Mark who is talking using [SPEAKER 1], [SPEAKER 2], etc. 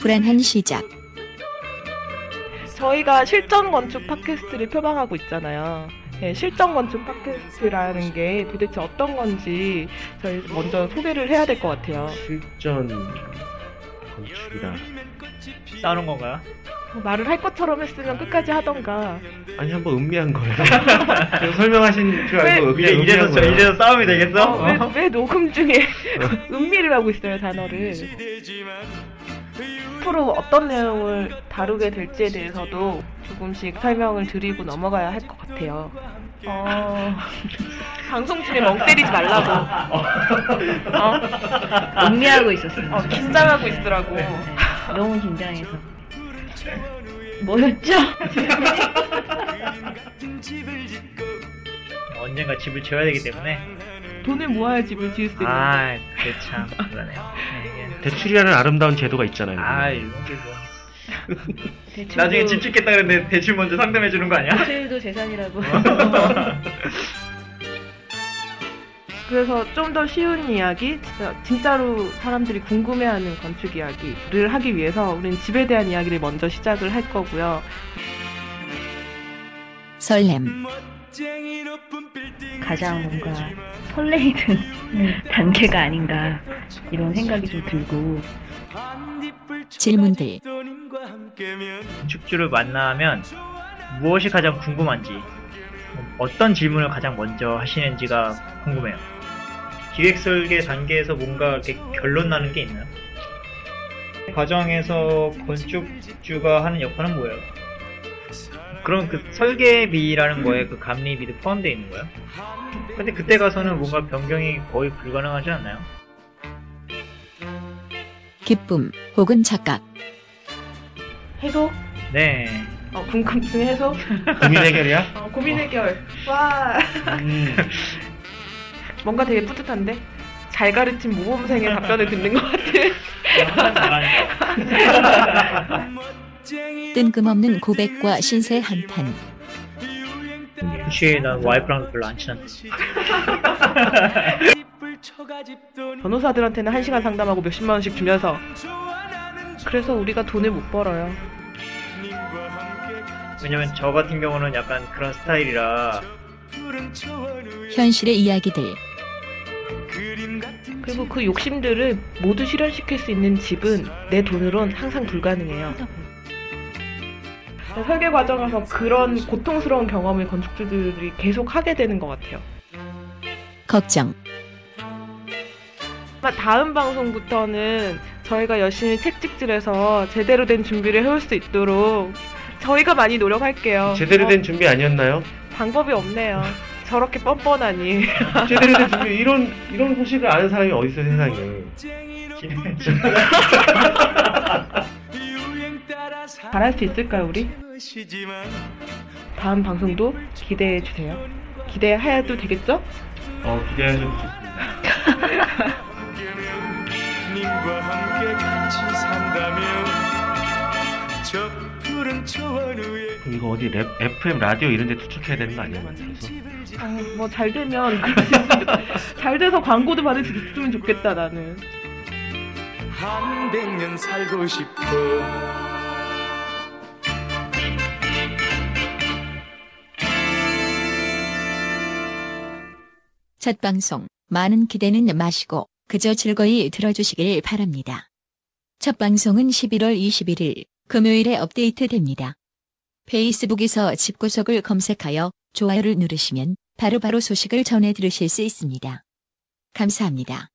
[SPEAKER 1] 불안한 시작.
[SPEAKER 2] 저희가 실전 건축 팟캐스트를 표방하고 있잖아요. 네, 실전 건축 팟캐스트라는 게 도대체 어떤 건지 저희 먼저 소개를 해야 될 것 같아요.
[SPEAKER 3] 실전 건축이라
[SPEAKER 4] 싸우는 건가요?
[SPEAKER 2] 뭐 말을 할 것처럼 했으면 끝까지 하던가.
[SPEAKER 3] 아니 한번 음미한 거예요. 제가 설명하신 줄 알고
[SPEAKER 4] 이제
[SPEAKER 3] 그냥
[SPEAKER 4] 이제서
[SPEAKER 3] 음미한
[SPEAKER 4] 저. 이제서 싸움이 되겠어?
[SPEAKER 2] 어, 왜, 왜 녹음 중에 음미를 하고 있어요 단어를. 앞으로 어떤 내용을 다루게 될지에 대해서도 조금씩 설명을 드리고 넘어가야 할 것 같아요. 어, 방송 중에 멍 때리지 말라고. 어?
[SPEAKER 1] 음미하고 있었어요.
[SPEAKER 2] 어, 긴장하고 있으라고.
[SPEAKER 1] 너무 긴장해서. 뭐였죠?
[SPEAKER 4] 언젠가 집을 지어야 되기 때문에
[SPEAKER 2] 돈을 모아야 집을 지을 수 있는.
[SPEAKER 4] 아 그게 참 그러네요 네, 이게.
[SPEAKER 3] 대출이라는 아름다운 제도가 있잖아요.
[SPEAKER 4] 아.
[SPEAKER 1] 대출도,
[SPEAKER 4] 나중에 집 짓겠다 그랬는데 대출 먼저 상담해 주는 거 아니야?
[SPEAKER 1] 대출도 재산이라고.
[SPEAKER 2] 그래서 좀 더 쉬운 이야기, 진짜, 진짜 로 사람들이 궁금해하는 건축 이야기를 하기 위해서 우리는 집에 대한 이야기를 먼저 시작을 할 거고요.
[SPEAKER 1] 설렘. 가장 뭔가 설레이는 단계가 아닌가 이런 생각이 좀 들고 질문들
[SPEAKER 4] 건축주를 만나면 무엇이 가장 궁금한지 어떤 질문을 가장 먼저 하시는지가 궁금해요. 기획 설계 단계에서 뭔가 이렇게 결론 나는 게 있나요? 과정에서 건축주가 하는 역할은 뭐예요? 그럼 그 설계비라는 거에 그 감리비도 포함되어 있는 거예요? 근데 그때 가서는 뭔가 변경이 거의 불가능하지 않나요?
[SPEAKER 1] 기쁨 혹은 착각
[SPEAKER 2] 해소?
[SPEAKER 4] 네.
[SPEAKER 2] 어, 궁금증 해소?
[SPEAKER 3] 고민 해결이야?
[SPEAKER 2] 어, 고민 해결. 와.
[SPEAKER 3] 음,
[SPEAKER 2] 뭔가 되게 뿌듯한데? 잘 가르친 모범생의 답변을 듣는 것 같아.
[SPEAKER 1] 뜬금없는 고백과 신세 한탄
[SPEAKER 4] 혹시 난 와이프랑 별로 안 친한데.
[SPEAKER 2] 변호사들한테는 한 시간 상담하고 몇십만 원씩 주면서. 그래서 우리가 돈을 못 벌어요.
[SPEAKER 4] 왜냐면 저 같은 경우는 약간 그런 스타일이라
[SPEAKER 1] 현실의 이야기들
[SPEAKER 2] 그리고 그 욕심들을 모두 실현시킬 수 있는 집은 내 돈으론 항상 불가능해요. 설계 과정에서 그런 고통스러운 경험을 건축주들이 계속 하게 되는 것 같아요.
[SPEAKER 1] 걱정
[SPEAKER 2] 다음 방송부터는 저희가 열심히 책찍질해서 제대로 된 준비를 해올 수 있도록 저희가 많이 노력할게요.
[SPEAKER 3] 제대로 된
[SPEAKER 2] 어,
[SPEAKER 3] 준비 아니었나요?
[SPEAKER 2] 방법이 없네요. 저렇게 뻔뻔하니.
[SPEAKER 3] 제대로 된 준비 이런 이런 소식을 아는 사람이 어디 있어 세상에.
[SPEAKER 2] 잘할 수 있을까요, 우리? 다음 방송도 기대해 주세요. 기대해도 되겠죠?
[SPEAKER 3] 어 기대하셔도 좋습니다.
[SPEAKER 5] 님과 함께 같이 산다면 저 푸른 초원 위에
[SPEAKER 3] 이거 어디 랩, FM 라디오 이런 데 투척해야 되는 거 아니야 만들어서?
[SPEAKER 2] 뭐잘 되면 잘 돼서 광고도 받을 수 있으면 좋겠다 나는.
[SPEAKER 5] 한 백년 살고 싶어
[SPEAKER 6] 첫 방송, 많은 기대는 마시고 그저 즐거이 들어주시길 바랍니다. 첫 방송은 11월 21일 금요일에 업데이트됩니다. 페이스북에서 집구석을 검색하여 좋아요를 누르시면 바로바로 소식을 전해 들으실 수 있습니다. 감사합니다.